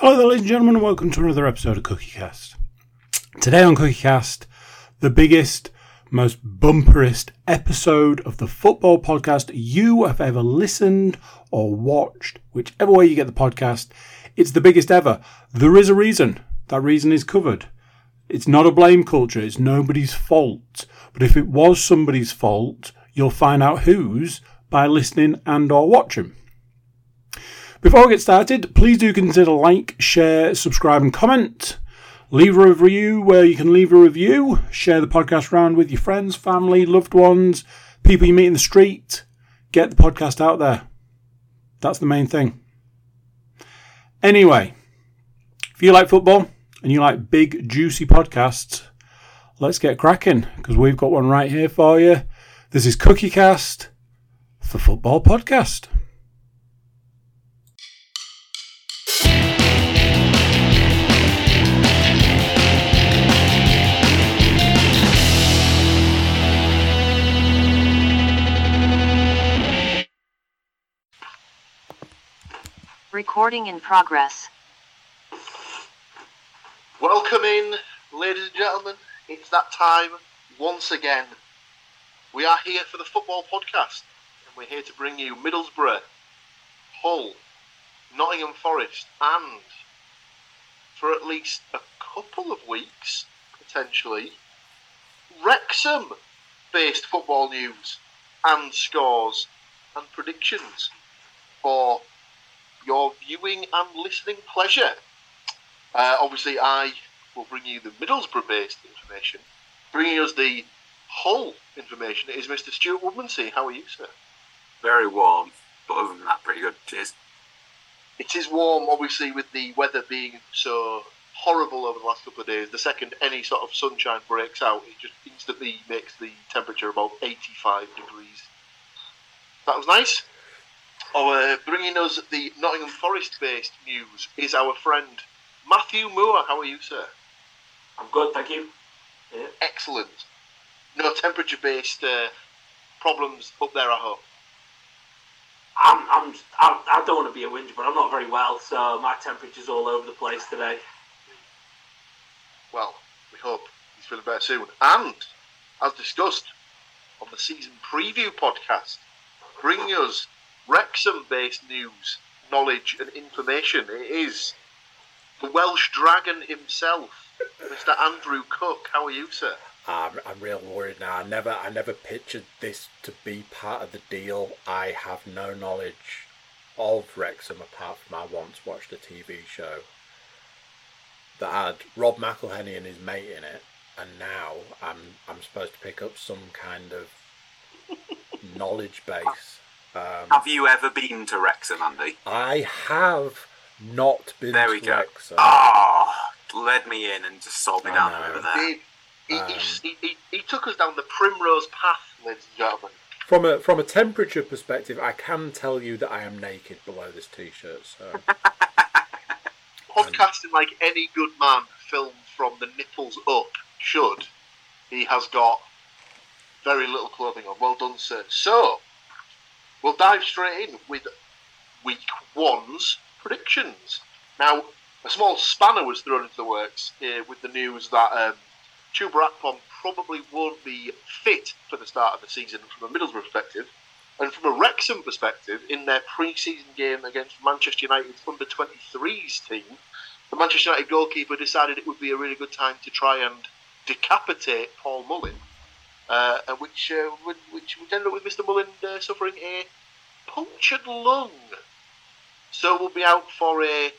Hello there, ladies and gentlemen, and welcome to another episode of CookieCast. Today on CookieCast, the biggest, most bumperest episode of the football podcast you have ever listened or watched, whichever way you get the podcast. It's the biggest ever. There is a reason. That reason is covered. It's not a blame culture, it's nobody's fault. But if it was somebody's fault, you'll find out whose by listening and or watching. Before we get started, please do consider like, share, subscribe, and comment. Leave a review where you can leave a review. Share the podcast around with your friends, family, loved ones, people you meet in the street. Get the podcast out there. That's the main thing. Anyway, if you like football and you like big, juicy podcasts, let's get cracking because we've got one right here for you. This is CookieCast, the football podcast. Recording in progress. Welcome in, ladies and gentlemen. It's that time once again. We are here for the football podcast, and we're here to bring you Middlesbrough, Hull, Nottingham Forest, and for at least a couple of weeks, potentially, Wrexham based football news and scores and predictions for viewing and listening pleasure. Uh, obviously, I will bring you the Middlesbrough based information. Bringing us the Hull information is Mr. Stuart Woodmansey. How are you, sir? Very warm, but other than that, pretty good. Cheers. It is warm, obviously, with the weather being so horrible over the last couple of days. The second any sort of sunshine breaks out, it just instantly makes the temperature about 85 degrees. That was nice. Oh, uh, bringing us the Nottingham Forest based news is our friend Matthew Moore. How are you, sir? I'm good, thank you. Yeah. Excellent. No temperature based uh, problems up there, I hope. I'm, I'm, I'm, I don't want to be a whinge, but I'm not very well, so my temperature's all over the place today. Well, we hope he's feeling better soon. And, as discussed on the season preview podcast, bringing us Wrexham based news, knowledge, and information, it is the Welsh Dragon himself, Mr. Andrew Cook. How are you, sir? I'm, I'm real worried now. I never, I never pictured this to be part of the deal. I have no knowledge of Wrexham apart from I once watched a TV show that had Rob McElhenney and his mate in it, and now I'm, I'm supposed to pick up some kind of knowledge base. Um, Have you ever been to Wrexham, Andy? I have not been There to we go. Wrexham. Ah, led me in and just sold me I down know. over there. He, he, Um, he, he, he took us down the primrose path, ladies and gentlemen. From a from a temperature perspective, I can tell you that I am naked below this t-shirt. So Podcasting like any good man filmed from the nipples up should. He has got very little clothing on. Well done, sir. So, we'll dive straight in with week one's predictions. Now, a small spanner was thrown into the works here with the news that um, Chuba Akpom probably won't be fit for the start of the season from a Middlesbrough perspective. And from a Wrexham perspective, in their pre-season game against Manchester United's under 23s team, the Manchester United goalkeeper decided it would be a really good time to try and decapitate Paul Mullin, uh, which uh, would, which would end up with Mr. Mullin uh, suffering a punctured lung. So we'll be out for a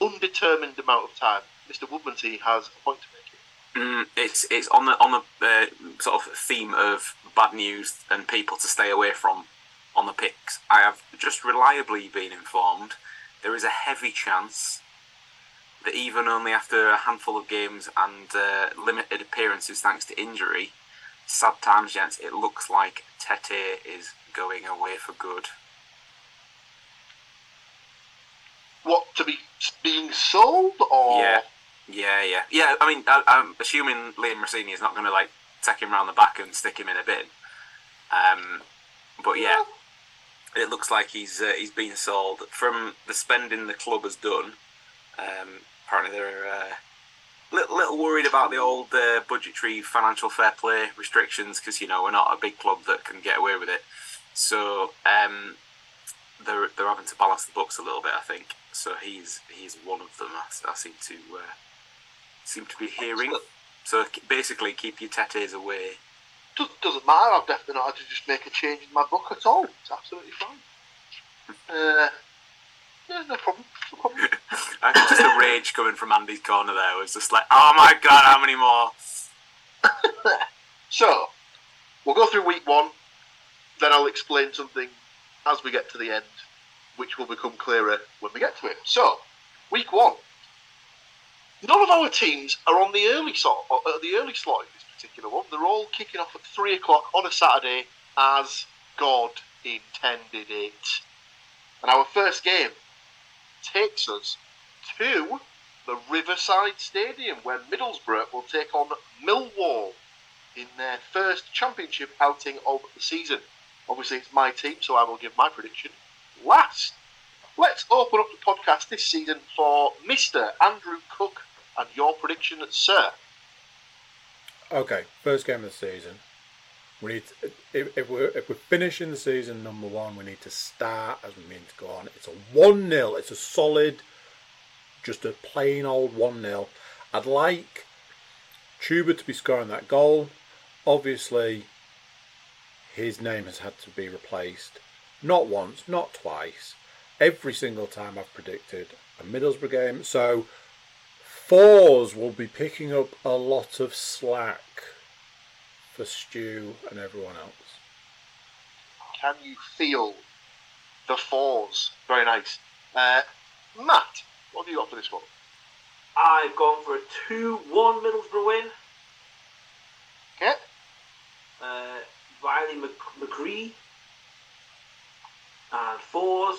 undetermined amount of time. Mr. Woodmansey has a point to make. Mm, it's it's on the on the uh, sort of theme of bad news and people to stay away from on the picks. I have just reliably been informed there is a heavy chance that even only after a handful of games and uh, limited appearances thanks to injury, sad times, gents, it looks like Tetteh is going away for good. What to be being sold or Yeah, yeah, yeah, yeah. I mean, I, I'm assuming Liam Rosenior is not going to like take him round the back and stick him in a bin. Um, but yeah, it looks like he's uh, he's been sold from the spending the club has done. Um, apparently, they're uh, little, little worried about the old uh, budgetary financial fair play restrictions because you know we're not a big club that can get away with it. So um, they're they're having to balance the books a little bit, I think. So he's he's one of them. I, I seem to uh, seem to be hearing. So basically, keep your tetes away. Do- doesn't matter. I've definitely not had to just make a change in my book at all. It's absolutely fine. Uh, yeah, no problem. No problem. Just the rage coming from Andy's corner there was just like, oh my god, how many more? So, we'll go through week one, then I'll explain something as we get to the end, which will become clearer when we get to it. So, week one. None of our teams are on the early sort, uh, the early slot in this particular one. They're all kicking off at three o'clock on a Saturday, as God intended it. And our first game takes us to the Riverside Stadium, where Middlesbrough will take on Millwall in their first championship outing of the season. Obviously, it's my team, so I will give my prediction last. Let's open up the podcast this season for Mr. Andrew Cook and your prediction, sir. Okay, first game of the season. We need to, if, if we're if we're finishing the season number one, we need to start as we mean to go on. It's a one 0 It's a solid, just a plain old one 0 I'd like Tuba to be scoring that goal. Obviously, his name has had to be replaced. Not once, not twice. Every single time I've predicted a Middlesbrough game. So Forss will be picking up a lot of slack for Stu and everyone else. Can you feel the Forss? Very nice. Uh, Matt, what have you got for this one? I've gone for a 2 1 Middlesbrough win. Okay. Uh, Riley Mc- McGree. And fours.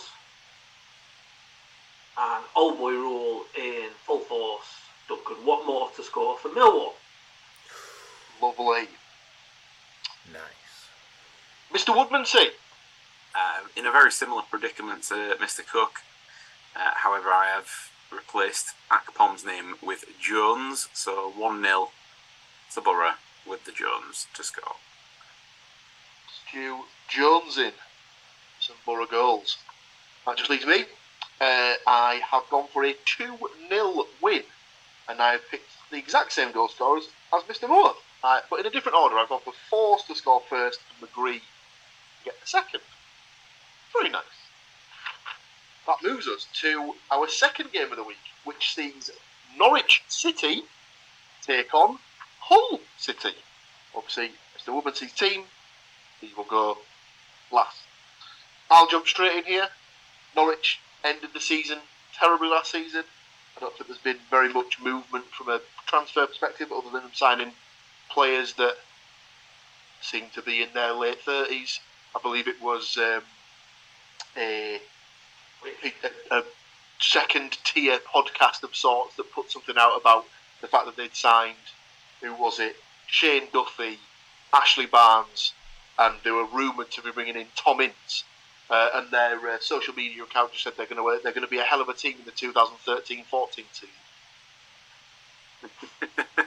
And Old Boy Rule in full force. Duncan Watmore to score for Millwall. Lovely. Nice. Mr. Woodmansey. Um, in a very similar predicament to Mr. Cook. Uh, however, I have replaced Akpom's name with Jones, so 1 0 to Borough with the Jones to score. Stu Jones in some Borough goals. That just leaves me. Uh, I have gone for a 2 0 win, and I've picked the exact same goal scorers as Mr. Moore. Uh, but in a different order, I've gone for Forss to score first and McGree to get the second. Very nice. That moves us to our second game of the week, which sees Norwich City take on Hull City. Obviously, Mr. Woodmansey's team, he will go last. I'll jump straight in here. Norwich ended the season terribly last season. I don't think there's been very much movement from a transfer perspective other than signing players that seem to be in their late 30s. I believe it was um, a, a, a second tier podcast of sorts that put something out about the fact that they'd signed, who was it? Shane Duffy, Ashley Barnes, and they were rumoured to be bringing in Tom Ince. Uh, and their uh, social media account just said they're going to they're going to be a hell of a team in the 2013-14 season.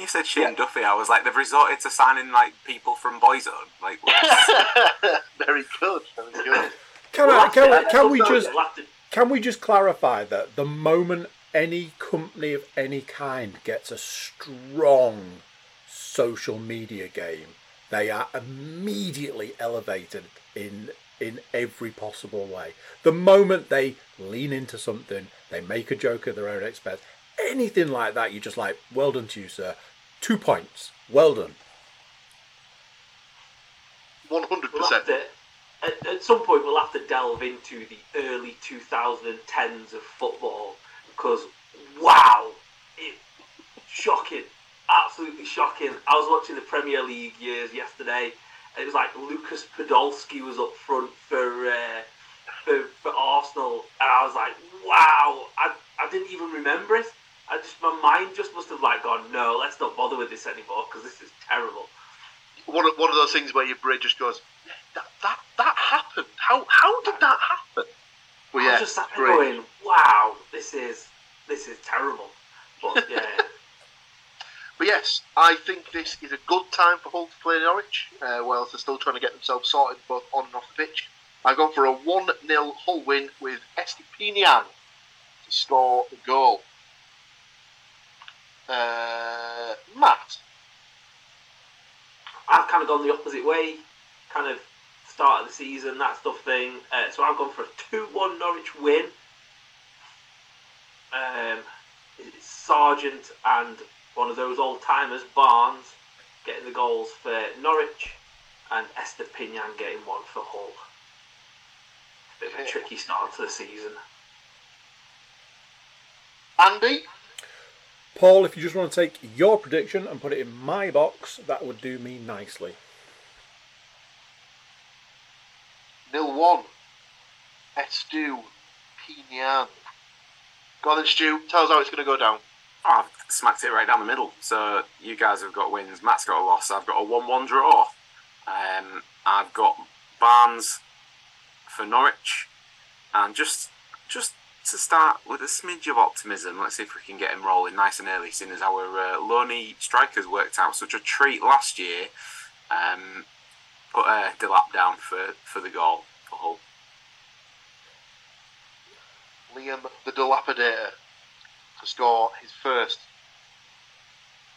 When you said Shane Duffy, I was like, they've resorted to signing like people from Boyzone. Like, very good, very good. Can, We'll I, can, can we just have can we just clarify that the moment any company of any kind gets a strong social media game, they are immediately elevated in in every possible way. The moment they lean into something, they make a joke at their own expense, anything like that, you're just like, well done to you, sir. Two points. Well done. 100%. We'll have to, at, at some point, we'll have to delve into the early 2010s of football because, wow, it shocking, absolutely shocking. I was watching the Premier League years yesterday. and It was like Lucas Podolski was up front for uh, for, for Arsenal, and I was like, wow, I, I didn't even remember it. I just my mind just must have like gone, no, let's not bother with this anymore because this is terrible. One of, one of those things where your brain just goes, that, that, that happened. how how did that happen? Well, I yeah, was just sat there going, wow, this is this is terrible. But yeah, But yes, I think this is a good time for Hull to play Norwich, uh, whilst they're still trying to get themselves sorted both on and off the pitch. I've gone for a 1 0 Hull win with Estupiñán to score the goal. Uh, Matt, I've kind of gone the opposite way. Kind of start of the season, that stuff thing. Uh, so I've gone for a two-one Norwich win. Um, it's Sargent and one of those old timers, Barnes, getting the goals for Norwich, and Estupiñán getting one for Hull. A Bit of a tricky start to the season. Andy, Paul, if you just want to take your prediction and put it in my box, that would do me nicely. nil 1. Estu Pinian. Go on then, Stu, tell us how it's going to go down. Oh, I've smacked it right down the middle. So you guys have got wins. Matt's got a loss. I've got a one-one draw. Um, I've got Barnes for Norwich, and just just to start with a smidge of optimism, let's see if we can get him rolling nice and early. Seeing as our uh, loney strikers worked out such a treat last year, um, put uh, Delap down for for the goal for Hull. Liam the Dilapidator to score his first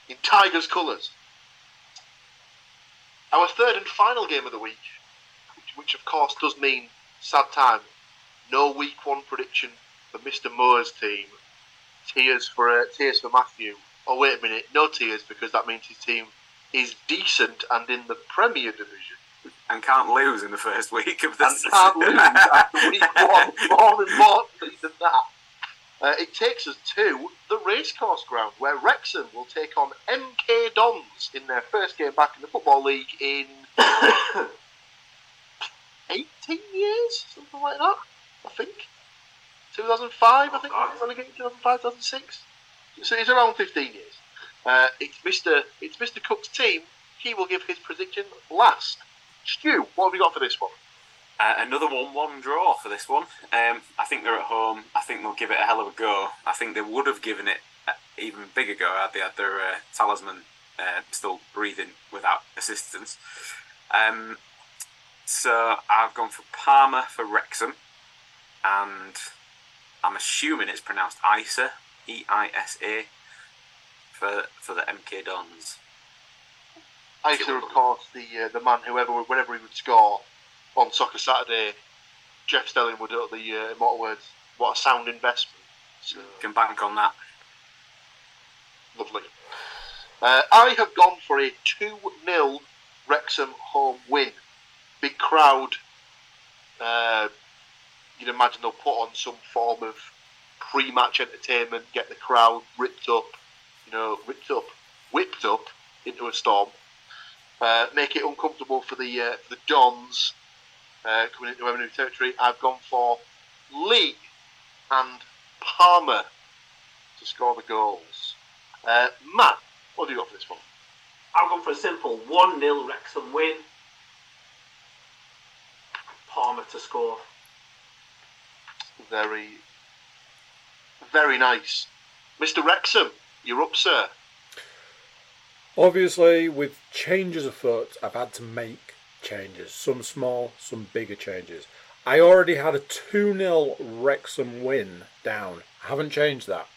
in Tigers colours. Our third and final game of the week, which, which of course does mean sad time. No week one prediction for Mr. Moore's team. Tears for uh, tears for Matthew. Oh wait a minute, no tears because that means his team is decent and in the Premier Division. And can't lose in the first week of the and can't lose after week one. More importantly than that, uh, it takes us to the racecourse ground where Wrexham will take on MK Dons in their first game back in the Football League in 18 years, something like that, I think. 2005, I think, God. we 2005, 2006. So it's around 15 years. Uh, it's Mr. It's Mr. Cook's team. He will give his prediction last. Stu, what have you got for this one? Uh, another one-one draw for this one. Um, I think they're at home. I think they'll give it a hell of a go. I think they would have given it an even bigger go had they had their uh, talisman uh, still breathing without assistance. Um, so I've gone for Palmer for Wrexham, and I'm assuming it's pronounced Isa, E-I-S-A, for for the MK Dons. Isa, of course, the uh, the man whoever whenever he would score on Soccer Saturday, Jeff Stelling would utter the uh, immortal words, "What a sound investment." So, Can bank on that. lovely. Uh, I have gone for a two 0 Wrexham home win. Big crowd. Uh, you'd imagine they'll put on some form of pre-match entertainment, get the crowd ripped up, you know, ripped up, whipped up into a storm. Uh, make it uncomfortable for the uh, the Dons uh, coming into Eminem territory. I've gone for Lee and Palmer to score the goals. Uh, Matt, what do you got for this one? I've gone for a simple 1 0 Wrexham win. Palmer to score. Very, very nice. Mr. Wrexham, you're up, sir. Obviously, with changes afoot, I've had to make changes. Some small, some bigger changes. I already had a 2 0 Wrexham win down. I haven't changed that.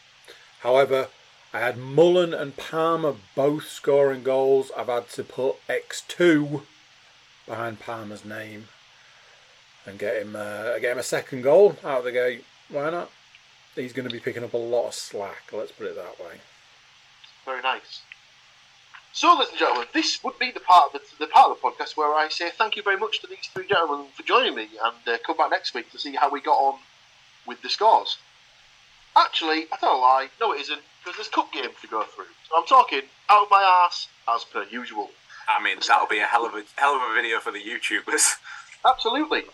However, I had Mullin and Palmer both scoring goals. I've had to put X2 behind Palmer's name and get him, uh, get him a second goal out of the gate. Why not? He's going to be picking up a lot of slack, let's put it that way. Very nice. So, ladies and gentlemen, this would be the part of the, the part of the podcast where I say thank you very much to these three gentlemen for joining me, and uh, come back next week to see how we got on with the scores. Actually, I don't lie. No, it isn't because there's cup games to go through. So I'm talking out of my arse as per usual. I mean, that'll be a hell of a hell of a video for the YouTubers. Absolutely.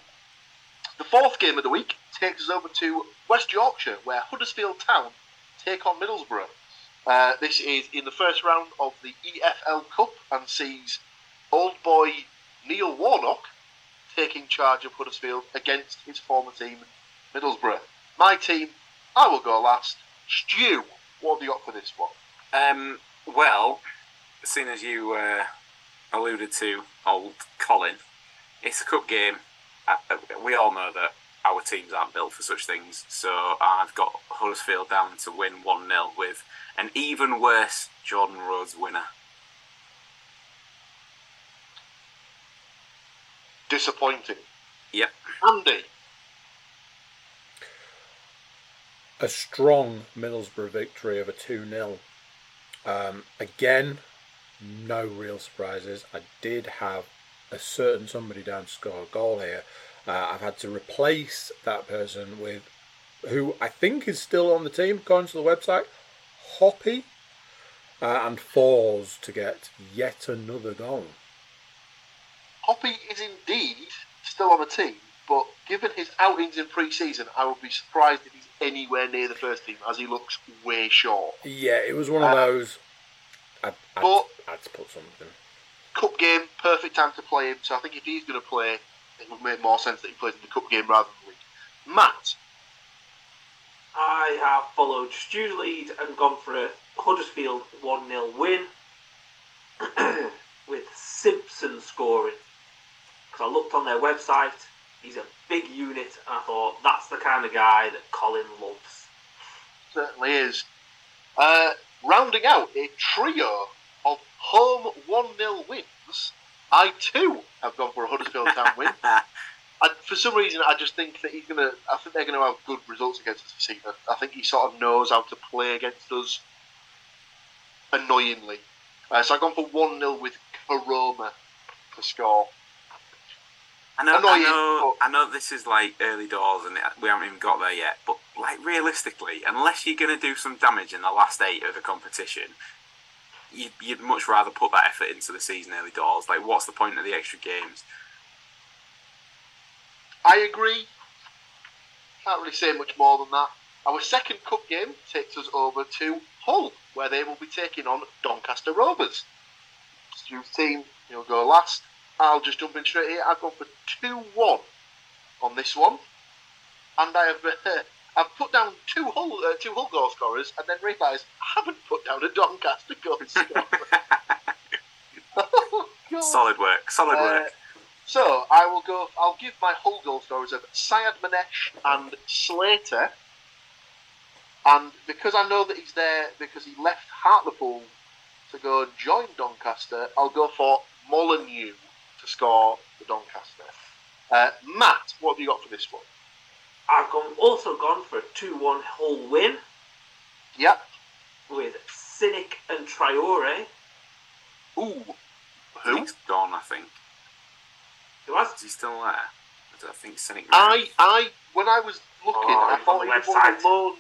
The fourth game of the week takes us over to West Yorkshire, where Huddersfield Town take on Middlesbrough. Uh, this is in the first round of the EFL Cup and sees old boy Neil Warnock taking charge of Huddersfield against his former team, Middlesbrough. My team, I will go last. Stew, what have you got for this one? Um, well, seeing as you uh, alluded to old Colin, it's a cup game. We all know that our teams aren't built for such things, so I've got Huddersfield down to win 1 0 with an even worse Jordan Rhodes winner. Disappointing. Yep. Andy, a strong Middlesbrough victory of a 2 0. Um, again, no real surprises. I did have a certain somebody down to score a goal here. Uh, I've had to replace that person with who I think is still on the team, according to the website, Hoppe, uh, and Forss to get yet another goal. Hoppe is indeed still on the team, but given his outings in pre-season, I would be surprised if he's anywhere near the first team, as he looks way short. Yeah, it was one of Uh, those. I, I, but- I had to put something. Cup game, perfect time to play him. So I think if he's going to play, it would make more sense that he plays in the cup game rather than the league. Matt, I have followed Stu's lead and gone for a Huddersfield 1 0 win with Simpson scoring. Because I looked on their website, he's a big unit, and I thought that's the kind of guy that Colin loves. certainly is. Uh, rounding out a trio home 1 0 wins, I too have gone for a Huddersfield Town win. And for some reason, I just think that he's gonna. I think they're gonna have good results against us this. I think he sort of knows how to play against us. Annoyingly, uh, so I've gone for one 0 with Koroma to score. I know, I know, I know. This is like early doors, and we haven't even got there yet. But like realistically, unless you're going to do some damage in the last eight of the competition, you'd, you'd much rather put that effort into the season early doors. Like, what's the point of the extra games? I agree. Can't really say much more than that. Our second cup game takes us over to Hull, where they will be taking on Doncaster Rovers. Stu's team, you'll go last. I'll just jump in straight here. I've gone for 2 1 on this one. And I have uh, I've put down two Hull, uh, two Hull goal scorers and then realised I haven't put down a Doncaster goal scorer. Oh, Solid work. Solid Uh, work. So I will go. I'll give my Hull goal scorers of Sayyadmanesh and Slater. And because I know that he's there because he left Hartlepool to go and join Doncaster, I'll go for Molyneux to score for Doncaster. Uh, Matt, what have you got for this one? I've gone, also gone for a 2 1 Hull win Yep. with Sinik and Traore. Ooh. Who? He's gone, I think. Who has Is he still there? I don't think Sinik. I, I, when I was looking, Oh, I thought he was one of the loan.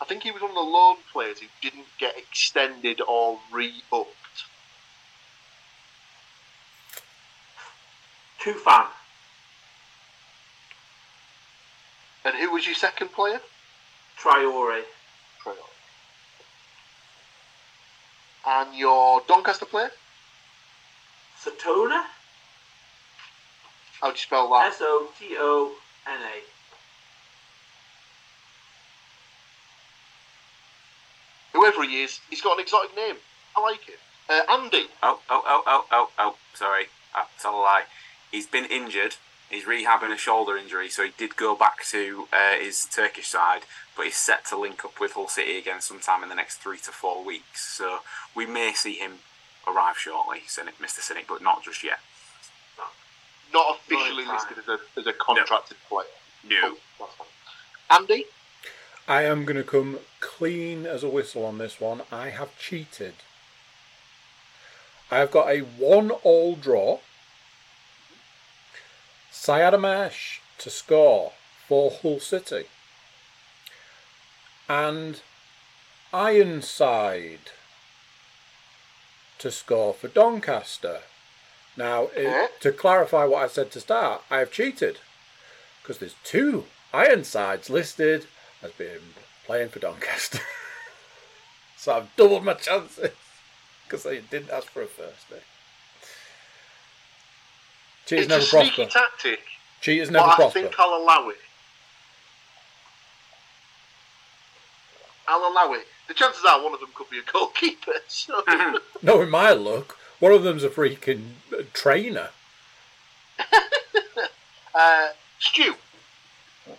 I think he was one of the loan players who didn't get extended or re-upped. two fan. And who was your second player? Traore. Traore. And your Doncaster player? Satona. How do you spell that? S O T O N A. Whoever he is, he's got an exotic name. I like it. Uh, Andy. Oh, oh, oh, oh, oh, oh. Sorry, that's a lie. He's been injured. He's rehabbing a shoulder injury, so he did go back to uh, his Turkish side, but he's set to link up with Hull City again sometime in the next three to four weeks. So we may see him arrive shortly, Mr. Sinik, but not just yet. Not officially Right. listed as a, as a contracted player. No. That's fine. Andy. I am going to come clean as a whistle on this one. I have cheated. I have got a one-all draw. Syed to score for Hull City. And Ironside to score for Doncaster. Now, i- Okay. to clarify what I said to start, I have cheated because there's two Ironsides listed as being playing for Doncaster. so I've doubled my chances because I didn't ask for a first name. Cheaters it's never a sneaky prosper. tactic, Cheaters but never I think I'll allow it. I'll allow it. The chances are one of them could be a goalkeeper. So No, in my look, one of them's a freaking uh, trainer. uh, Stu,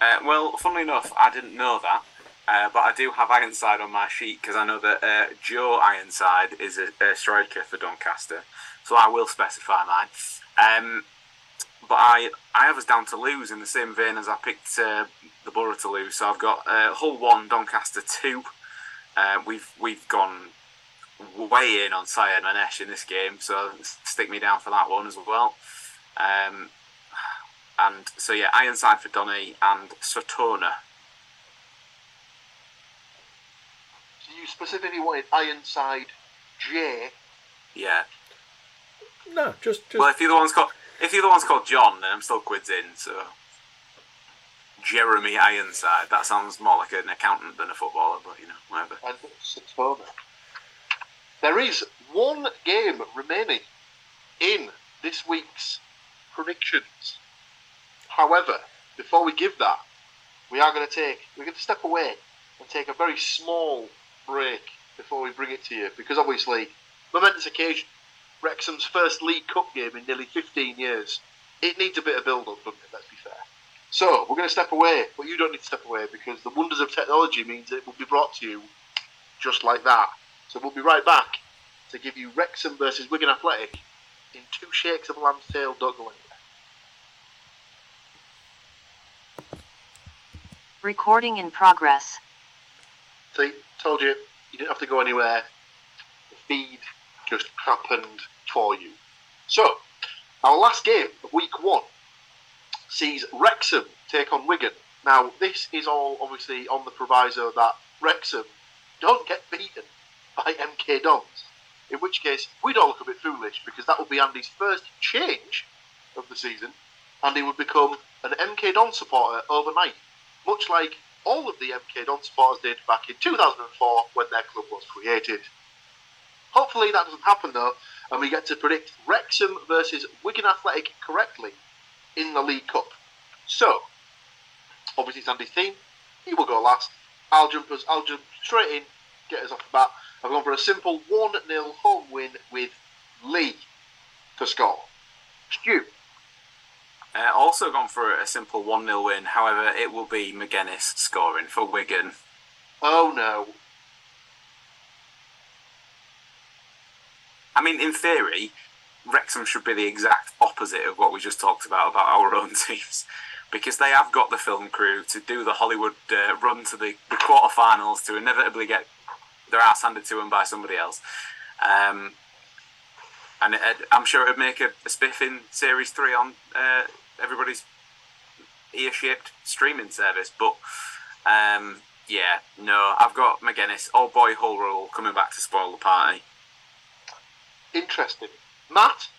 Uh, well, funnily enough, I didn't know that, uh, but I do have Ironside on my sheet because I know that uh, Joe Ironside is a, a striker for Doncaster, so I will specify mine. Um, but I I have us down to lose in the same vein as I picked uh, the Borough to lose. So I've got uh, Hull one, Doncaster two. Uh, we've we've gone way in on Sayyadmanesh in this game, so stick me down for that one as well. Um, and so yeah, Ironside for Donny and Sotona. so you specifically wanted Ironside J. Yeah. No, just just Well, if the other one's called if the other one's called John, then I'm still quids in. So Jeremy Ironside. That sounds more like an accountant than a footballer, but you know, whatever. and. There is one game remaining in this week's predictions. However, before we give that, we are going to take we're going to step away and take a very small break before we bring it to you because obviously momentous occasion Wrexham's first League Cup game in nearly 15 years. It needs a bit of build up, doesn't it? Let's be fair. So we're going to step away, but you don't need to step away because the wonders of technology means it will be brought to you just like that. So we'll be right back to give you Wrexham versus Wigan Athletic in two shakes of a lamb's tail. Don't go anywhere. Recording in progress. See, told you, you didn't have to go anywhere. The feed just happened for you. So, our last game of week one sees Wrexham take on Wigan. Now, this is all obviously on the proviso that Wrexham don't get beaten by MK Dons. In which case, we'd all look a bit foolish because that would be Andy's first change of the season, and he would become an MK Don supporter overnight, much like all of the MK Don supporters did back in 2004 when their club was created. Hopefully that doesn't happen though, and we get to predict Wrexham versus Wigan Athletic correctly in the League Cup. So, obviously it's Andy's team. He will go last. I'll jump us. I'll jump straight in, get us off the bat. I've gone for a simple 1 0 home win with Lee to score. Stu, Uh, also gone for a simple 1 0 win. However, it will be Magennis scoring for Wigan. oh no. I mean, in theory, Wrexham should be the exact opposite of what we just talked about about our own teams. Because they have got the film crew to do the Hollywood uh, run to the, the quarterfinals to inevitably get their ass handed to them by somebody else. Um, and it, I'm sure it would make a, a spiff in Series 3 on uh, everybody's ear shaped streaming service. But um, yeah, no, I've got Magennis, old boy Hull rule coming back to spoil the party. Interesting. Matt,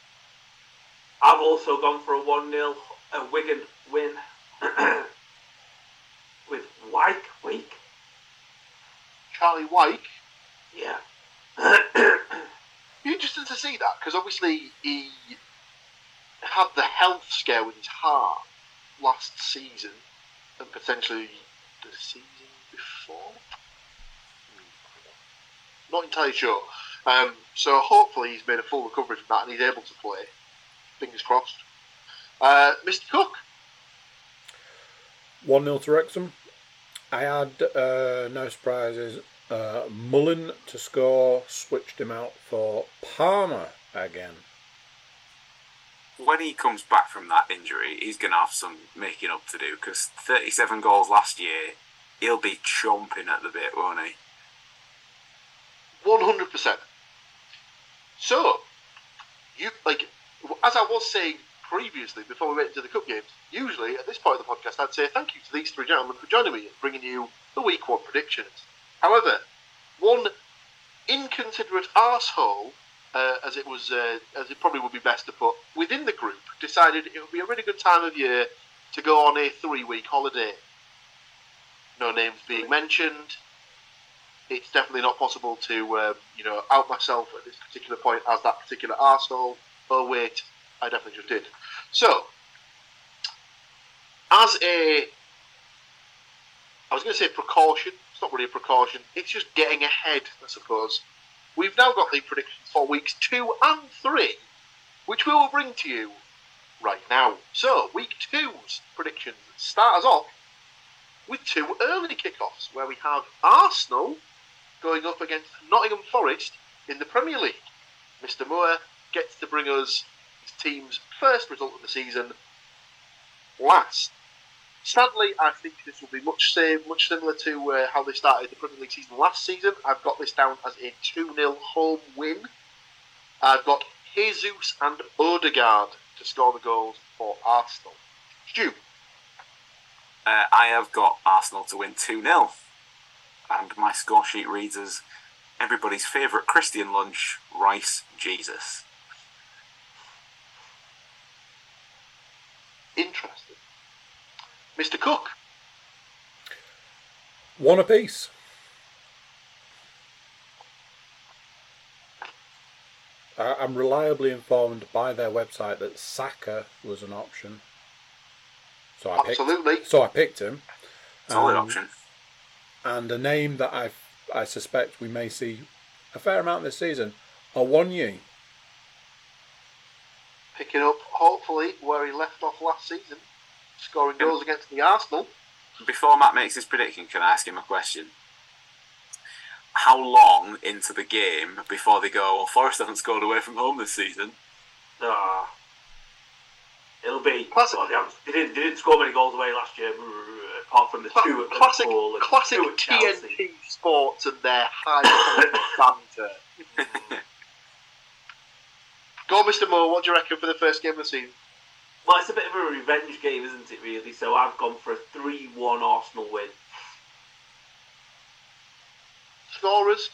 I've also gone for a 1 0 a Wigan win with Wyke Week. Charlie Wyke. Yeah. Be interesting to see that because obviously he had the health scare with his heart last season and potentially the season before. Hmm. Not entirely sure. Um, so hopefully he's made a full recovery from that and he's able to play. Fingers crossed. Uh, Mr. Cook, 1 0 to Wrexham. I had uh, no surprises. Uh, Mullin to score, switched him out for Palmer again. when he comes back from that injury, he's going to have some making up to do because 37 goals last year, he'll be chomping at the bit, won't he? One hundred percent. So, you like as I was saying previously before we went into the cup games. Usually at this point of the podcast, I'd say thank you to these three gentlemen for joining me and bringing you the week one predictions. However, one inconsiderate asshole, uh, as it was, uh, as it probably would be best to put, within the group, decided it would be a really good time of year to go on a three-week holiday. No names being mentioned it's definitely not possible to, um, you know, out myself at this particular point as that particular arsehole. Oh wait, I definitely just did. So, as a, I was going to say precaution. It's not really a precaution. It's just getting ahead, I suppose. We've now got the predictions for weeks two and three, which we will bring to you right now. So, week two's predictions start us off with two early kickoffs, where we have Arsenal going up against Nottingham Forest in the Premier League. Mr. Moore gets to bring us his team's first result of the season last. Sadly, I think this will be much same, much similar to uh, how they started the Premier League season last season. I've got this down as a 2 0 home win. I've got Jesus and Odegaard to score the goals for Arsenal. Stu, Uh, I have got Arsenal to win 2 0. And my score sheet reads as everybody's favourite Christian lunch, rice Jesus. interesting. Mr. Cook, One apiece. I- I'm reliably informed by their website that Saka was an option. So I picked. absolutely. So I picked him. Solid Um, option. And a name that I I suspect we may see a fair amount this season. a Awoniyi. Picking up, hopefully, where he left off last season, scoring goals against the Arsenal. Before Matt makes his prediction, can I ask him a question? How long into the game before they go, well, Forest haven't scored away from home this season? Ah. It'll be. Classic. well, they, they didn't, they didn't score many goals away last year, apart from the Cla- two at classic, Liverpool and classic at Chelsea. TNT Sports and their high banter. Go, on, Mr. Moore. What do you reckon for the first game of the season? Well, it's a bit of a revenge game, isn't it, really? So I've gone for a 3 1 Arsenal win. Scorers?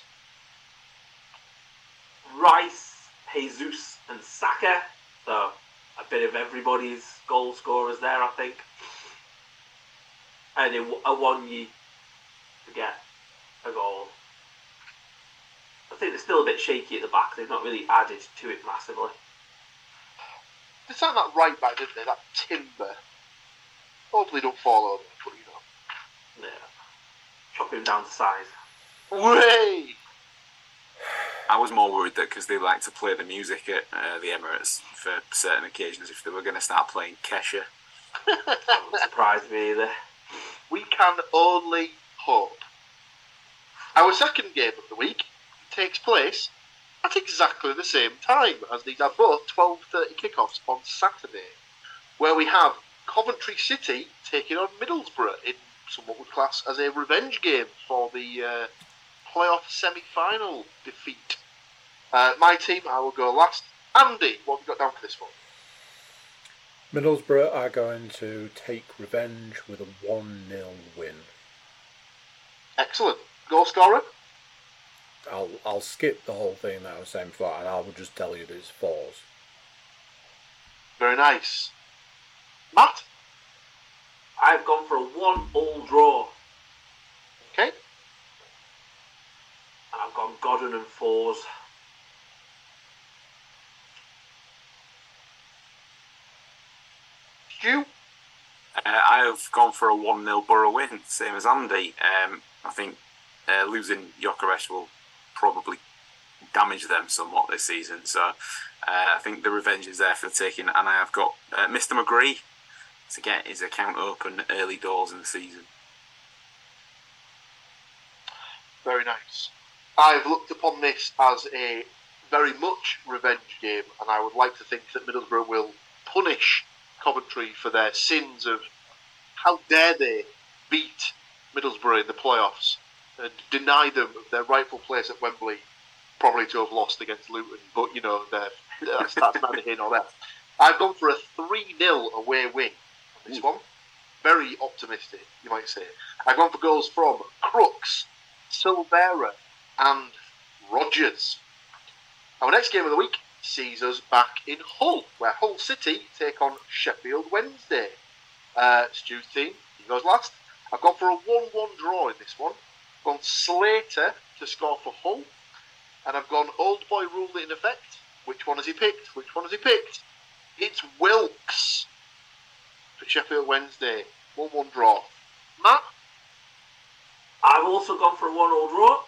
Rice, Jesus, and Saka. So a bit of everybody's goal scorers there, I think. And then a one you to get a goal. I think they're still a bit shaky at the back. They've not really added to it massively. They sound that right back, didn't they? That timber. Hopefully, don't fall over. But you know. Yeah. Chop him down to size. Way! I was more worried that because they like to play the music at uh, the Emirates for certain occasions, if they were going to start playing Kesha. That wouldn't surprise me either. We can only hope. Our second game of the week takes place at exactly the same time, as these are both 12.30 kickoffs on Saturday, where we have Coventry City taking on Middlesbrough in somewhat would class as a revenge game for the uh, playoff semi-final defeat. Uh, my team, I will go last. Andy, what have you got down for this one? Middlesbrough are going to take revenge with a 1 0 win. Excellent. Goal scorer? I'll I'll skip the whole thing that I was saying before, and I will just tell you that it's Forss. Very nice. Matt? I've gone for a 1 all draw. Okay. And I've gone Godden and Forss. Stu? Uh, I have gone for a 1 0 Borough win, same as Andy. Um, I think uh, losing Gyökeres will probably damage them somewhat this season. So uh, I think the revenge is there for the taking. And I have got uh, Mr. McGree to get his account open early doors in the season. Very nice. I've looked upon this as a very much revenge game, and I would like to think that Middlesbrough will punish Coventry for their sins of how dare they beat Middlesbrough in the playoffs and deny them their rightful place at Wembley, probably to have lost against Luton. But you know, that's, neither here nor there. I've gone for a 3 0 away win on this one. Very optimistic, you might say. I've gone for goals from Crooks, Silvera, and Rogers. Our next game of the week sees us back in Hull, where Hull City take on Sheffield Wednesday. Uh, Stu's team, he goes last. I've gone for a 1 1 draw in this one. I've gone Slater to score for Hull, and I've gone Old Boy ruled it in effect. Which one has he picked? Which one has he picked? It's Wilks for Sheffield Wednesday. 1 1 draw. Matt? I've also gone for a one all draw.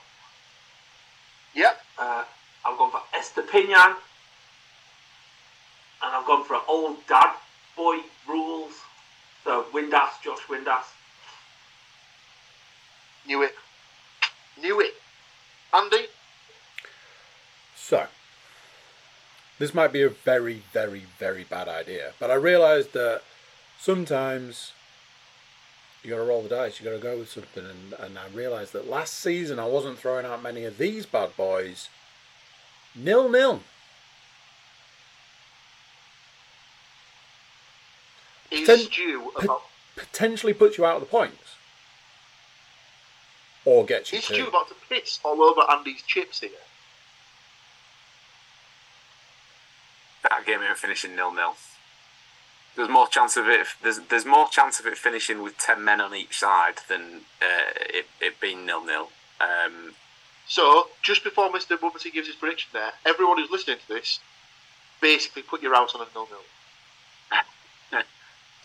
Yep. Uh, I've gone for Estupiñán. And I've gone for an old dad boy rules. So Windass, Josh Windass. Knew it. Knew it. Andy? So, this might be a very, very, very bad idea, but I realised that sometimes you got to roll the dice, you got to go with something, and, and I realised that last season I wasn't throwing out many of these bad boys. Nil nil. Is Ten- Stu P- potentially puts you out of the points, or gets you is two. Stu about to piss all over Andy's chips here? That game even finishing nil nil. There's more chance of it. There's there's more chance of it finishing with ten men on each side than uh, it, it being nil nil. Um, So, just before Mr. Bubberty gives his prediction there, everyone who's listening to this, basically put your house on a nil-nil.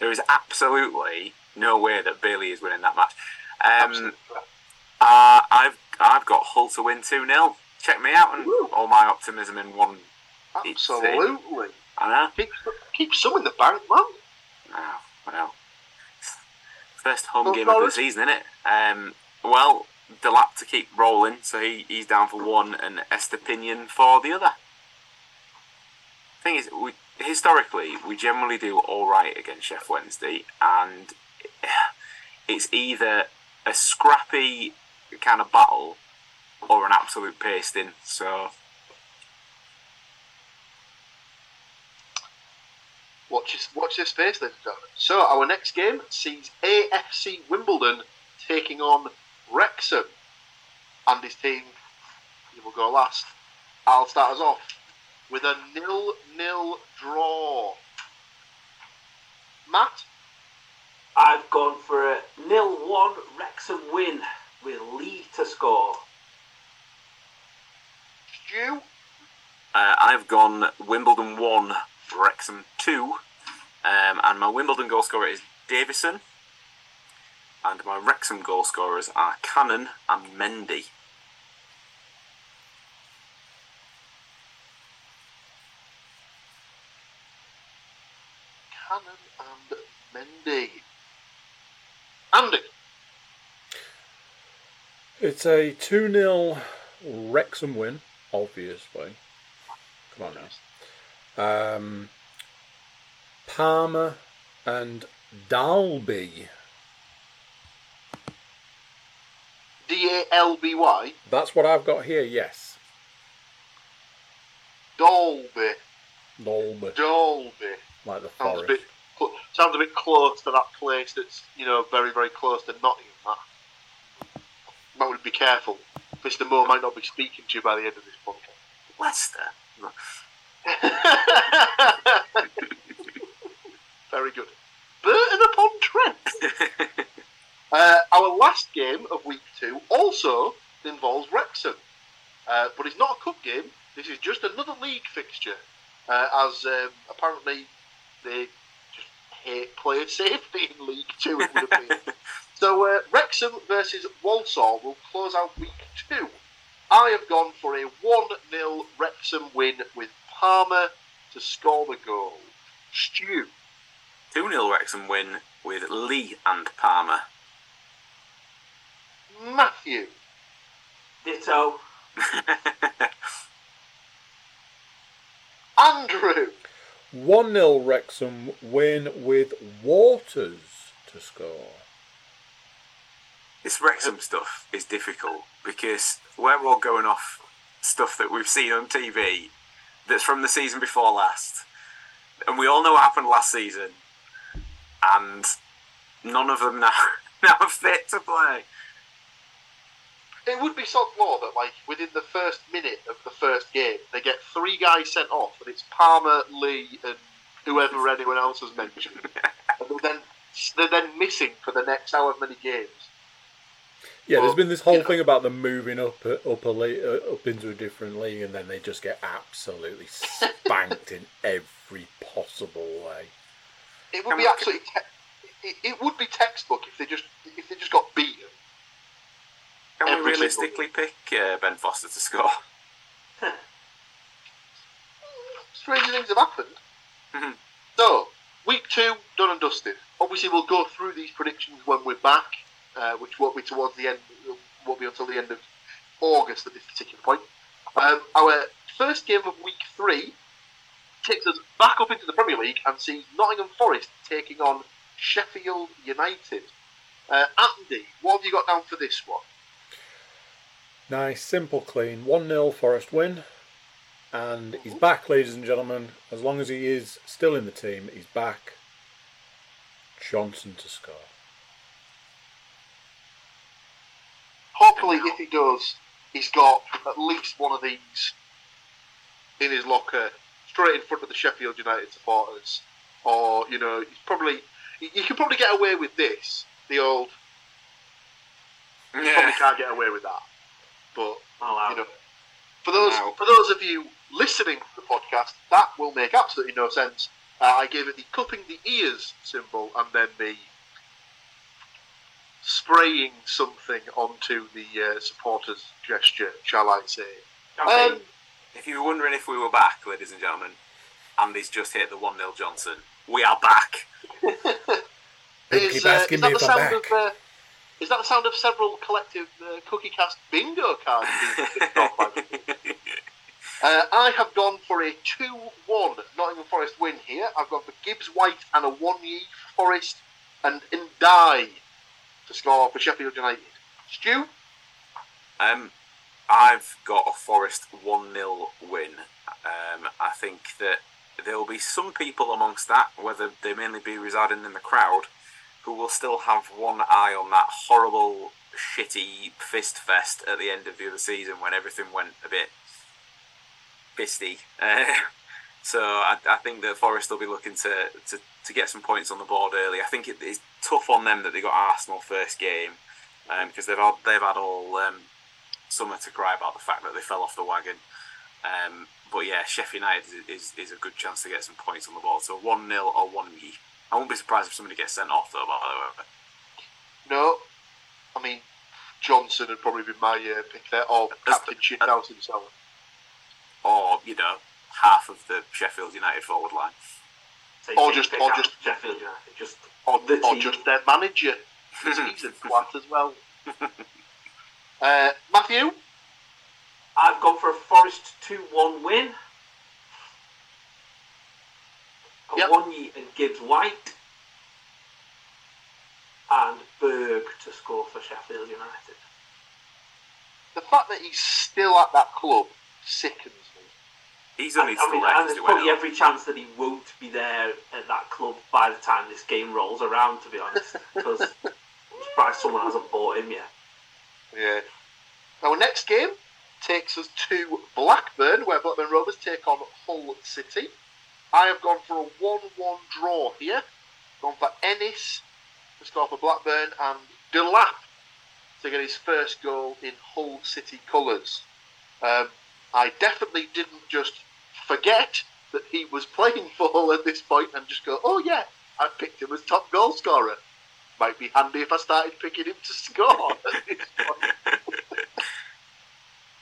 There is absolutely no way that Bailey is winning that match. Um, uh, I've I've got Hull to win two 0 Check me out and Woo. all my optimism in one. Absolutely. I know. Keep, keep some in the bank, man. Oh, well. First home game of the season, isn't it? Um, well, Delap to keep rolling, so he, he's down for one, and Estupiñán for the other. Thing is, we historically we generally do all right against Sheff Wednesday, and it's either a scrappy kind of battle or an absolute pasting. So Watch this, watch this space, ladies and gentlemen. So, our next game sees AFC Wimbledon taking on Wrexham. and his team, he will go last. I'll start us off with a nil-nil draw. Matt? I've gone for a nil one Wrexham win with Lee to score. Stu? Uh, I've gone Wimbledon 1, Wrexham 2. Um, and my Wimbledon goal scorer is Davison. And my Wrexham goal scorers are Cannon and Mendy. Cannon Mendy. Andy? It's a 2 0 Wrexham win, obviously. Come on now. Um, Palmer and Dalby. D-A-L-B-Y? That's what I've got here, yes. Dolby. Dalby, Dolby. like the Sounds a forest. Cl- sounds a bit close to that place that's you know very very close to Nottingham. That might want to be careful. Mr. Moore might not be speaking to you by the end of this podcast. Leicester. very good. Burton upon Trent. Uh, our last game of week two also involves Wrexham, uh, but it's not a cup game. This is just another league fixture, uh, as um, apparently they hate player safety in League Two. It would appear. so uh, Wrexham versus Walsall will close out week two. I have gone for a one 0 Wrexham win with Palmer to score the goal. Stu. 2 0 Wrexham win with Lee and Palmer. Matthew. Ditto. Andrew. 1 0 Wrexham win with Waters to score. this Wrexham stuff is difficult because we're all going off stuff that we've seen on TV that's from the season before last. And we all know what happened last season. And none of them now, now are fit to play. It would be sod law that, like, within the first minute of the first game, they get three guys sent off, and it's Palmer, Lee, and whoever anyone else has mentioned. and they're then, they're then missing for the next however many games. Yeah, there's been this whole you know, thing about them moving up uh, up a le- uh, up into a different league, and then they just get absolutely spanked in every possible way. It would Can be absolutely. Te- it, it would be textbook if they just if they just got beaten. Can Every we single- realistically pick uh, Ben Foster to score? Stranger things have happened. Mhm. So, week two, done and dusted. Obviously, we'll go through these predictions when we're back, uh, which won't be towards the end, won't be until the end of August at this particular point. Um, our first game of week three takes us back up into the Premier League and sees Nottingham Forest taking on Sheffield United. Uh, Andy, what have you got down for this one? Nice, simple, clean. 1 0 Forest win. And he's back, ladies and gentlemen. As long as he is still in the team, he's back. Johnson to score. Hopefully, if he does, he's got at least one of these in his locker, straight in front of the Sheffield United supporters. Or, you know, he's probably. You you can probably get away with this. The old. You probably can't get away with that. But, I'll you know, for those No. for those of you listening to the podcast, that will make absolutely no sense. Uh, I gave it the cupping the ears symbol and then the spraying something onto the uh, supporters gesture, shall I say? Campaign. Um, If you were wondering if we were back, ladies and gentlemen, Andy's just hit the 1 0 Johnson. We are back. Is, keep uh, asking is that me the if I'm sound back. of uh, is that the sound of several collective uh, cookie cast bingo cards being ticked off? Uh, I have gone for a 2 1 Nottingham Forest win here. I've gone for Gibbs White and a 1 ye Forest and Ndiaye to score for Sheffield United. Stu? Um, I've got a Forest 1 0 win. Um, I think that there will be some people amongst that, whether they mainly be residing in the crowd, who will still have one eye on that horrible, shitty fist fest at the end of the other season when everything went a bit fisty. Uh, so I, I think that Forest will be looking to, to, to get some points on the board early. I think it, it's tough on them that they got Arsenal first game because they've had, they've had all um, summer to cry about the fact that they fell off the wagon. Um, but yeah, Sheffield United is, is, is a good chance to get some points on the board. So 1 0 or 1 ye. I won't be surprised if somebody gets sent off though, by the way. No. I mean, Johnson would probably be my uh, pick there, or Captain Shithouse himself. Or, you know, half of the Sheffield United forward line. So or just- or just- Sheffield United. Just Or, The or team. just their manager. 'cause He's a twat as well. Uh, Matthew? I've gone for a Forest 2 1 win. A Yep. Wonyi and Gibbs White. And Berg to score for Sheffield United. The fact that he's still at that club sickens me. He's And, only I mean, still and there's probably every chance that he won't be there at that club by the time this game rolls around, to be honest. Because I'm surprised someone hasn't bought him yet. Yeah. Our next game takes us to Blackburn, where Blackburn Rovers take on Hull City. I have gone for a 1 1 draw here. Gone for Ennis to score for Blackburn and Delap to get his first goal in Hull City colours. Um, I definitely didn't just forget that he was playing for Hull at this point and just go, oh yeah, I picked him as top goal scorer. Might be handy if I started picking him to score.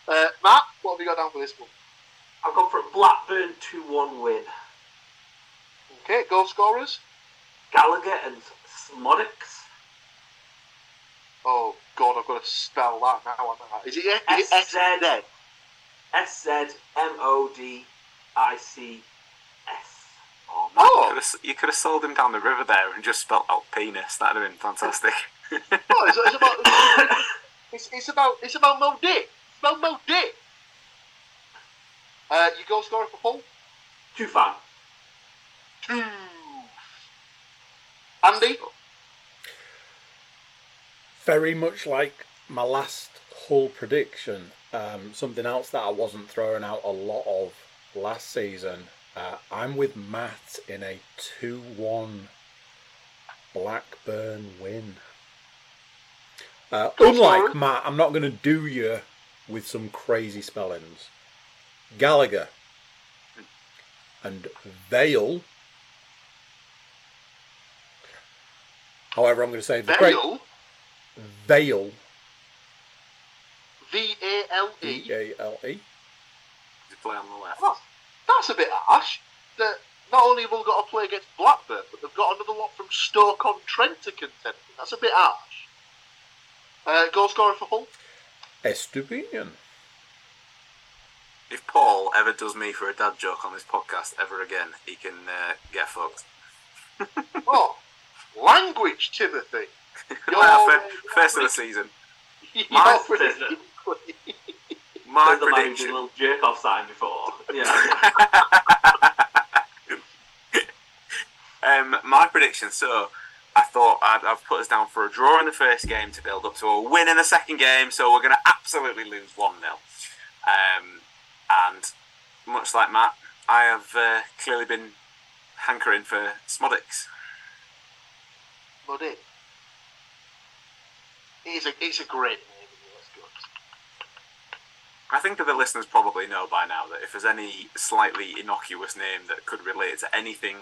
Uh, Matt, what have you got down for this one? I've gone for a Blackburn 2 1 win. Okay, goal scorers. Gallagher and Szmodics. Oh God, I've got to spell that now. Is it SZ? SZ? S Z M O D I C S. Oh, man, Oh. You, could have, you could have sold him down the river there and just spelt out penis. That'd have been fantastic. Oh, it's, it's about it's, it's about it's about Mo Dick. It's about Mo Dick. Uh, you goal scorer for Hull? Tufan. Two. Andy? Very much like my last Hull prediction, um, something else that I wasn't throwing out a lot of last season. Uh, I'm with Matt in a 2 1 Blackburn win. Uh, unlike Matt, I'm not going to do you with some crazy spellings. Gallagher and Vale. However, I'm going to say the great Vale, Vale. V A L E E. A L E. Play on the left. That's, that's a bit harsh. That not only have we got to play against Blackburn, but they've got another lot from Stoke on Trent to contend with. That's a bit harsh. Uh, goal scorer for Hull. Estupiñán. If Paul ever does me for a dad joke on this podcast ever again, he can uh, get fucked. Oh, language, Timothy. Well, You're- first of the season. My pretty- sister. My the man who prediction. little jerk off sign before. Yeah. Um, my prediction. So, I thought I'd, I've put us down for a draw in the first game to build up to a win in the second game. So we're going to absolutely lose one 0 um, And much like Matt, I have uh, clearly been hankering for Szmodics. It, it's a it's a great. That's good. I think that the listeners probably know by now that if there's any slightly innocuous name that could relate to anything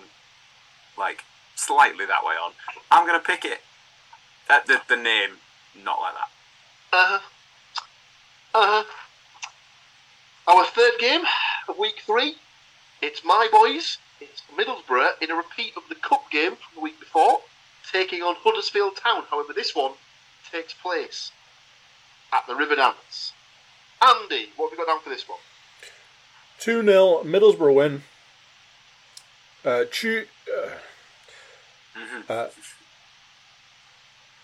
like slightly that way on, I'm going to pick it. Uh, the, the name, not like that. Uh huh. Uh huh. Our third game of week three. It's my boys. It's Middlesbrough in a repeat of the cup game from the week before, taking on Huddersfield Town. However, this one takes place at the River Dance. Andy, what have we got down for this one? 2 0 Middlesbrough win. Uh, Chu, uh, Mhm. uh,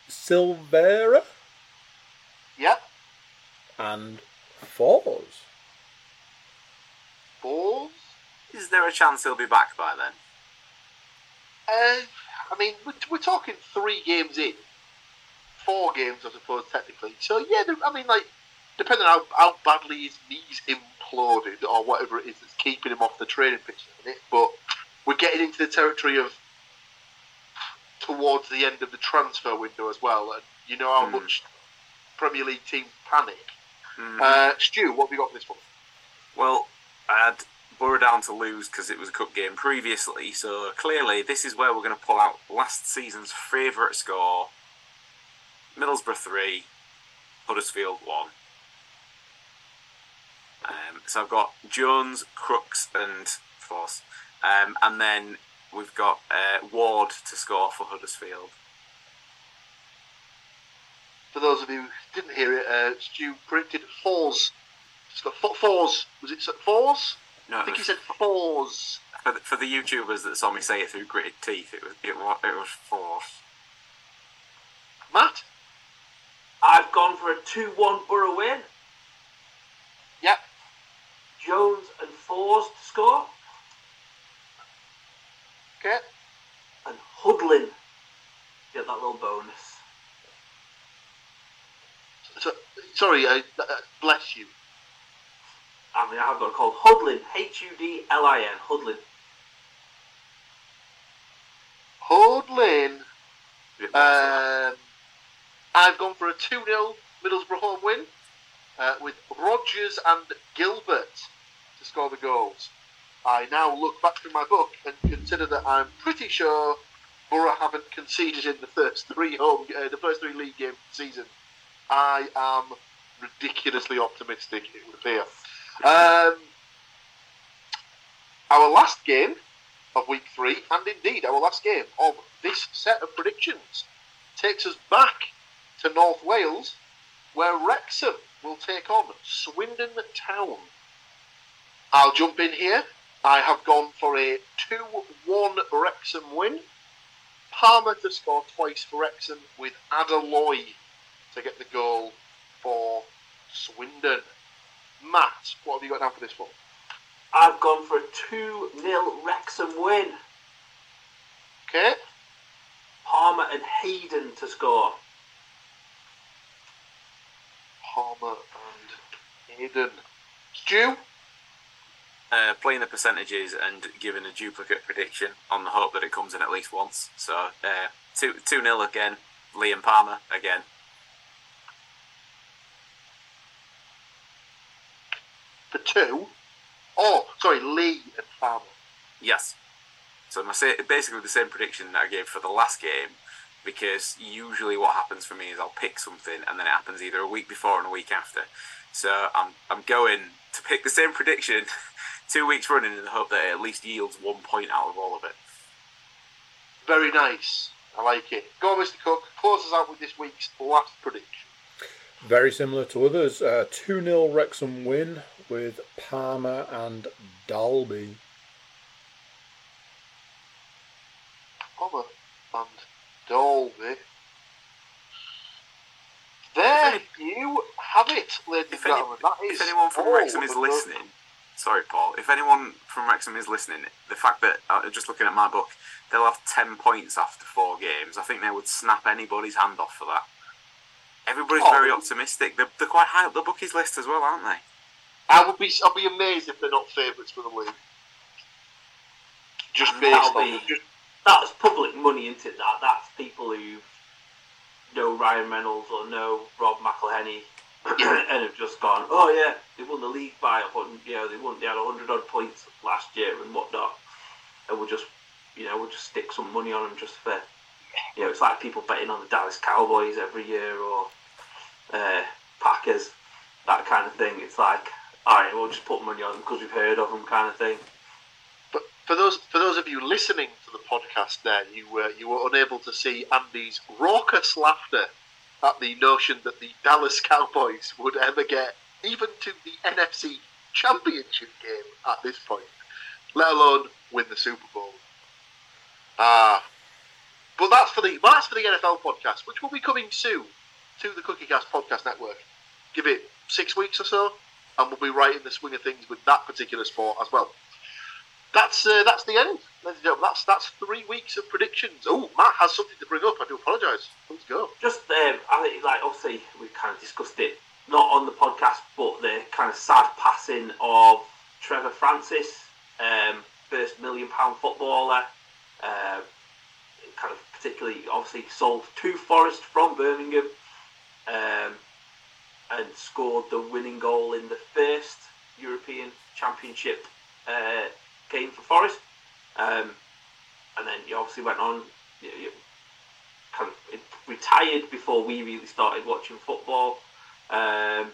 Silvera Yep. and Forss. Balls. Is there a chance he'll be back by then? Uh, I mean, we're, we're talking three games in, four games, I suppose, technically. So yeah, I mean, like, depending on how, how badly his knees imploded or whatever it is that's keeping him off the training pitch at the minute, but we're getting into the territory of towards the end of the transfer window as well, and you know how Hmm. much Premier League teams panic. Mhm. Uh, Stu, what have we got for this one? Well, I had Borough down to lose because it was a cup game previously, so clearly this is where we're going to pull out last season's favourite score Middlesbrough 3, Huddersfield 1. Um, so I've got Jones, Crooks, and Forss. Um, and then we've got uh, Ward to score for Huddersfield. For those of you who didn't hear it, uh, Stu predicted fo- fours. Was it fours? No, I it think he said fours. for, the, for the YouTubers that saw me say it through gritted teeth, it was it was, it was Force. Matt? I've gone for a 2 1 Borough win. Yep. Jones and Forss to score. Okay. And Hudlin get that little bonus. So, sorry, uh, uh, bless you. I mean, I've got it called Hudlin. H U D L I N. Hudlin. Hoadlin. Bit Um, I've gone for a 2 0 Middlesbrough home win uh, with Rogers and Gilbert to score the goals. I now look back through my book and consider that I'm pretty sure Borough haven't conceded in the first three home, uh, the first three league the season. I am ridiculously optimistic. It would appear. Um, our last game of week three, and indeed our last game of this set of predictions, takes us back to North Wales, where Wrexham will take on Swindon Town. I'll jump in here. I have gone for a 2 1 Wrexham win. Palmer to score twice for Wrexham with Adaloy to get the goal for Swindon. Matt, what have you got down for this one? I've gone for a 2 0 Wrexham win. Okay. Palmer and Hayden to score. Palmer and Hayden. Stu? uh, playing the percentages and giving a duplicate prediction on the hope that it comes in at least once. So uh, two two nil again. Liam Palmer again. For two. Oh, sorry, Lee and Farmer. Yes. So my sa- basically the same prediction that I gave for the last game, because usually what happens for me is I'll pick something and then it happens either a week before and a week after. So I'm I'm going to pick the same prediction two weeks running in the hope that it at least yields one point out of all of it. Very nice. I like it. Go on, Mr. Cook. Close us out with this week's last prediction. Very similar to others. Uh, 2 0 Wrexham win with Palmer and Dalby. Palmer and Dolby. There you have it, ladies and If, any, gentlemen. That is if anyone from all Wrexham is the- listening, sorry, Paul. If anyone from Wrexham is listening, the fact that uh, just looking at my book, they'll have ten points after four games. I think they would snap anybody's hand off for that. Everybody's Oh. very optimistic. They're, they're quite high up the bookies list as well, aren't they? I would be, I'd be amazed if they're not favourites for the league. Just based That'll on be- just That's public money, isn't it? That that's people who know Ryan Reynolds or know Rob McElhenney and have just gone, oh yeah, they won the league by a hundred, you know, they won, they had a hundred odd points last year and whatnot, and we'll just, you know, we'll just stick some money on them just for, you know, it's like people betting on the Dallas Cowboys every year or uh, Packers, that kind of thing. It's like, all right, we'll just put money on them because we've heard of them, kind of thing. But for those for those of you listening to the podcast, there you were you were unable to see Andy's raucous laughter at the notion that the Dallas Cowboys would ever get even to the NFC Championship game at this point, let alone win the Super Bowl. Ah, but that's for the well, that's for the NFL podcast, which will be coming soon to the Cookie Cast Podcast Network. Give it six weeks or so, and we'll be right in the swing of things with that particular sport as well that's uh, that's the end, ladies and gentlemen. That's that's three weeks of predictions. Oh, Matt has something to bring up. I do apologise. Let's go. just um, I think like obviously we kind of discussed it not on the podcast, but the kind of sad passing of Trevor Francis, um, first million pound footballer, uh, kind of particularly obviously sold to Forest from Birmingham, um, and scored the winning goal in the first European Championship uh, game for Forest, um, and then he obviously went on. You, you, kind of retired before we really started watching football. Um,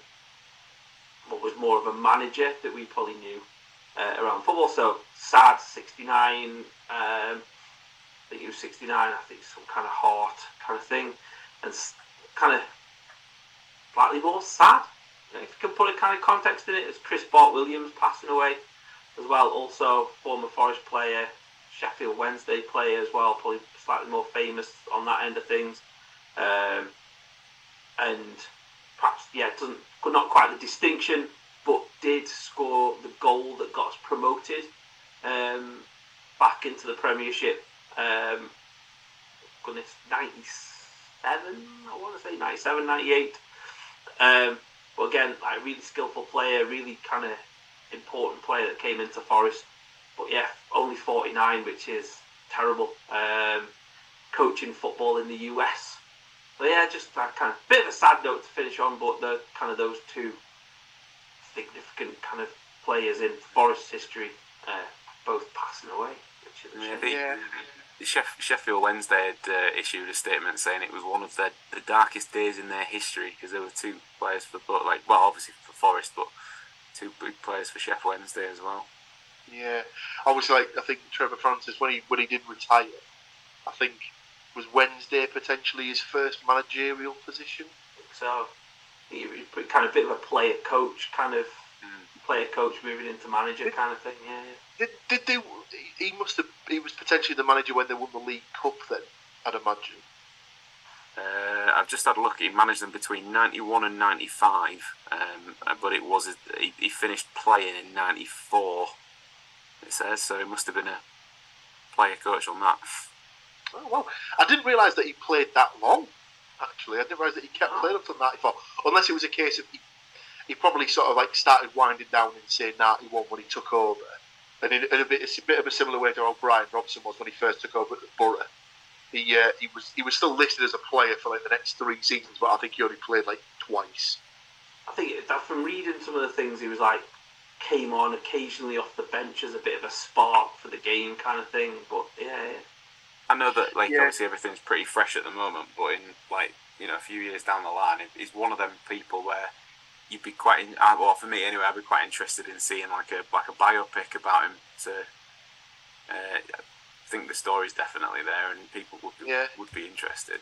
but was more of a manager that we probably knew uh, around football. So sad, 69. Um, I think he was 69. I think some kind of heart kind of thing, and kind of slightly more sad. You know, if you can put a kind of context in it, as Chris Bart Williams passing away as well. Also, former Forest player, Sheffield Wednesday player as well, probably slightly more famous on that end of things. Um, and perhaps, yeah, doesn't not quite the distinction, but did score the goal that got us promoted um, back into the Premiership. Um, goodness, 97, I want to say 97, 98. Um, but again, like a really skillful player, really kind of important player that came into Forest. But yeah, only 49, which is terrible. Um, coaching football in the US. So yeah, just that kind of bit of a sad note to finish on, but the kind of those two significant kind of players in Forest history, uh, both passing away. Which is Yeah, shame. the, Yeah. the Sheff- Sheffield Wednesday had uh, issued a statement saying it was one of the, the darkest days in their history because there were two players for both, like well, obviously for Forest, but two big players for Sheffield Wednesday as well. Yeah, obviously, like I think Trevor Francis when he when he did retire, I think was Wednesday potentially his first managerial position. So he he kind of a bit of a player coach, kind of Mm. Player coach moving into manager kind of thing. Yeah, yeah. Did, did they? He must have. He was potentially the manager when they won the League Cup. Then I'd imagine. Uh, I've just had a look. He managed them between '91 and '95, um, uh, but it was he, he finished playing in '94. It says so. He must have been a player coach on that. Oh well, I didn't realise that he played that long. Actually, I didn't realise that he kept playing up to '94. Unless it was a case of he, he probably sort of like started winding down in say '91 when he took over, and in, in a bit, it's a bit of a similar way to how Brian Robson was when he first took over at the Borough. He uh, he was he was still listed as a player for like the next three seasons, but I think he only played like twice. I think it, that from reading some of the things, he was like came on occasionally off the bench as a bit of a spark for the game kind of thing. But yeah, I know that like Yeah. obviously everything's pretty fresh at the moment, but in like you know a few years down the line, he's one of them people where you'd be quite, in, uh, well for me anyway, I'd be quite interested in seeing like a like a biopic about him. To uh, I think the story's definitely there, and people would be, Yeah. would be interested.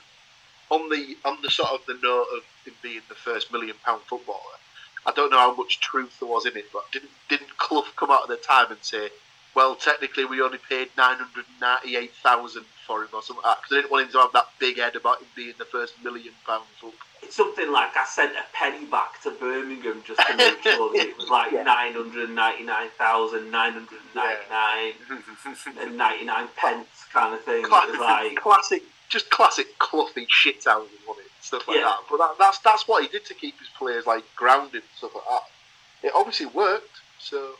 on the on the sort of the note of him being the first million pound footballer, I don't know how much truth there was in it, but didn't didn't Clough come out at the time and say, well, technically we only paid nine hundred ninety eight thousand for him or something like that because they didn't want him to have that big head about him being the first million pound footballer. It's something like I sent a penny back to Birmingham just to make sure that it was like Yeah. nine hundred ninety nine thousand nine hundred ninety nine and ninety nine pence kind of thing. It was Classic, like classic, just classic Cloughy shit housing, wasn't it? Stuff like Yeah. that. But that, that's that's what he did to keep his players like grounded and stuff like that. It obviously worked. So,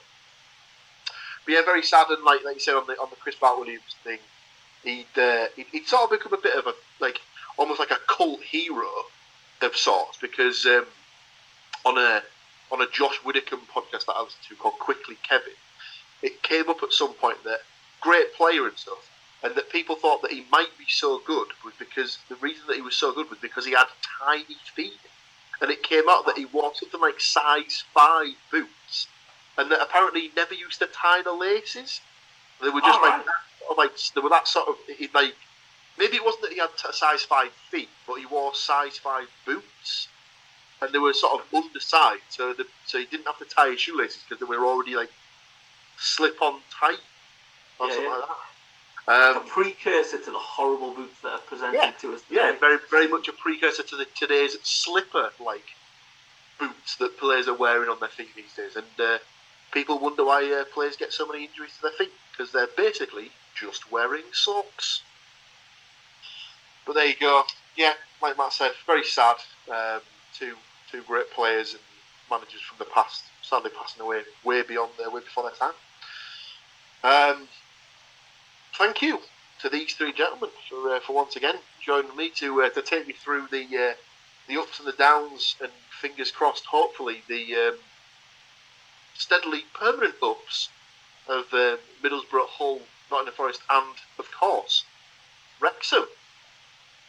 but yeah, very sad and like like you said on the on the Chris Bart Williams thing, he'd uh, he'd, he'd sort of become a bit of a like almost like a cult hero of sorts because um, on a on a Josh Widdicombe podcast that I listened to called Quickly Kevin, it came up at some point that great player and stuff, and that people thought that he might be so good was because the reason that he was so good was because he had tiny feet, and it came out that he wore something like size five boots, and that apparently he never used to tie the laces. They were just Oh, like right. that, like they were that sort of like maybe it wasn't that he had t- size five feet, but he wore size five boots. And they were sort of undersized, so the, so he didn't have to tie his shoelaces because they were already like slip on tight or Yeah, something yeah. like that. a Um, precursor to the horrible boots that are presented Yeah, to us yeah, very very much a precursor to the today's slipper like boots that players are wearing on their feet these days, and uh, people wonder why uh, players get so many injuries to their feet because they're basically just wearing socks. But there you go. Yeah, like Matt said, very sad. Um, two two great players and managers from the past sadly passing away way beyond their way before their time. Um, thank you to these three gentlemen for uh, for once again joining me to uh, to take me through the uh, the ups and the downs and fingers crossed, hopefully the um, steadily permanent ups of uh, Middlesbrough, Hull, Nottingham Forest, and of course Wrexham.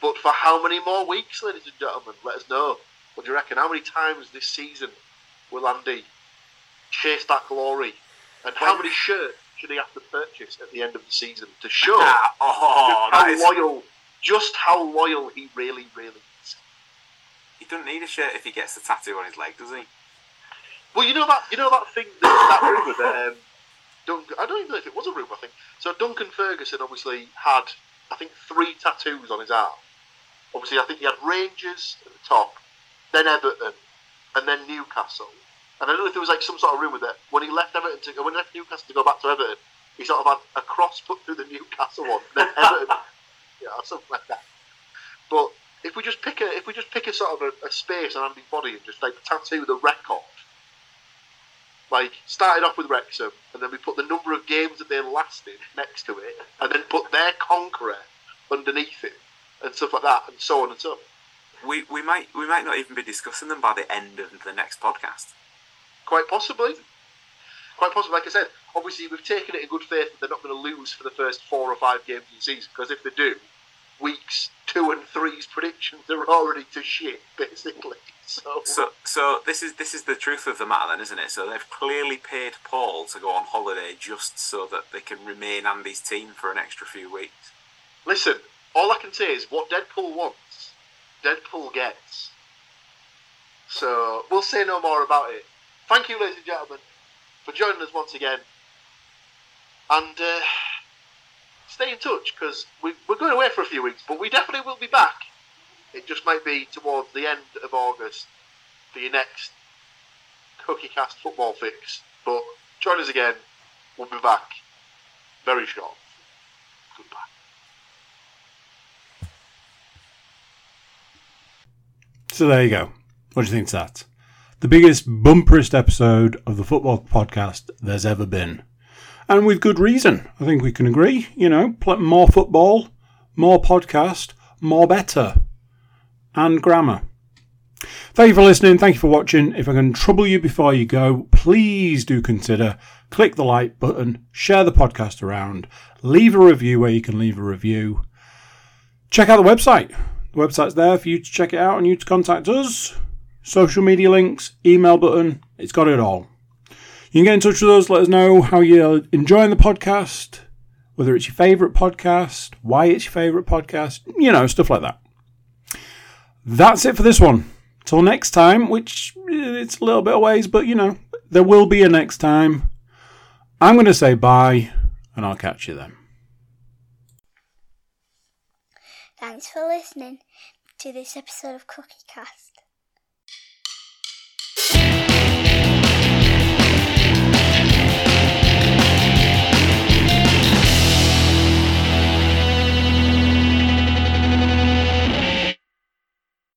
But for how many more weeks, ladies and gentlemen? Let us know. What do you reckon? How many times this season will Andy chase that glory? And how many shirts should he have to purchase at the end of the season to show Ah, oh, just how loyal, just how loyal he really, really is? he doesn't need a shirt if he gets the tattoo on his leg, does he? Well, you know that you know that thing that, that rumor that um, Duncan, I don't even know if it was a rumor. I think so. Duncan Ferguson obviously had I think three tattoos on his arm. Obviously, I think he had Rangers at the top, then Everton, and then Newcastle. And I don't know if there was like some sort of rumor that when he left Everton to when he left Newcastle to go back to Everton, he sort of had a cross put through the Newcastle one, then Everton, yeah, or something like that. But if we just pick a if we just pick a sort of a, a space on Andy's body and just like tattoo the record, like started off with Wrexham, and then we put the number of games that they lasted next to it, and then put their conqueror underneath it, and stuff like that, and so on and so. on. We we might we might not even be discussing them by the end of the next podcast. Quite possibly. Quite possibly, like I said, obviously we've taken it in good faith that they're not going to lose for the first four or five games of the season, because if they do, weeks two and three's predictions are already to shit, basically. So, So so this is this is the truth of the matter then, isn't it? So they've clearly paid Paul to go on holiday just so that they can remain Andy's team for an extra few weeks. listen, all I can say is what Deadpool wants, Deadpool gets. So we'll say no more about it. Thank you, ladies and gentlemen, for joining us once again. And uh, stay in touch because we, we're going away for a few weeks, but we definitely will be back. It just might be towards the end of August for your next Cookie Cast football fix. But join us again. We'll be back very short. Goodbye. So there you go. What do you think to that? The biggest, bumperest episode of the football podcast there's ever been. And with good reason. I think we can agree. You know, more football, more podcast, more better. And grammar. Thank you for listening. Thank you for watching. If I can trouble you before you go, please do consider click the like button, share the podcast around, leave a review where you can leave a review. Check out the website. The website's there for you to check it out and you to contact us. Social media links, email button, it's got it all. You can get in touch with us, let us know how you're enjoying the podcast, whether it's your favourite podcast, why it's your favourite podcast, you know, stuff like that. That's it for this one. Till next time, which eh, it's a little bit of ways, but you know, there will be a next time. I'm going to say bye, and I'll catch you then. Thanks for listening to this episode of Cookie Cast.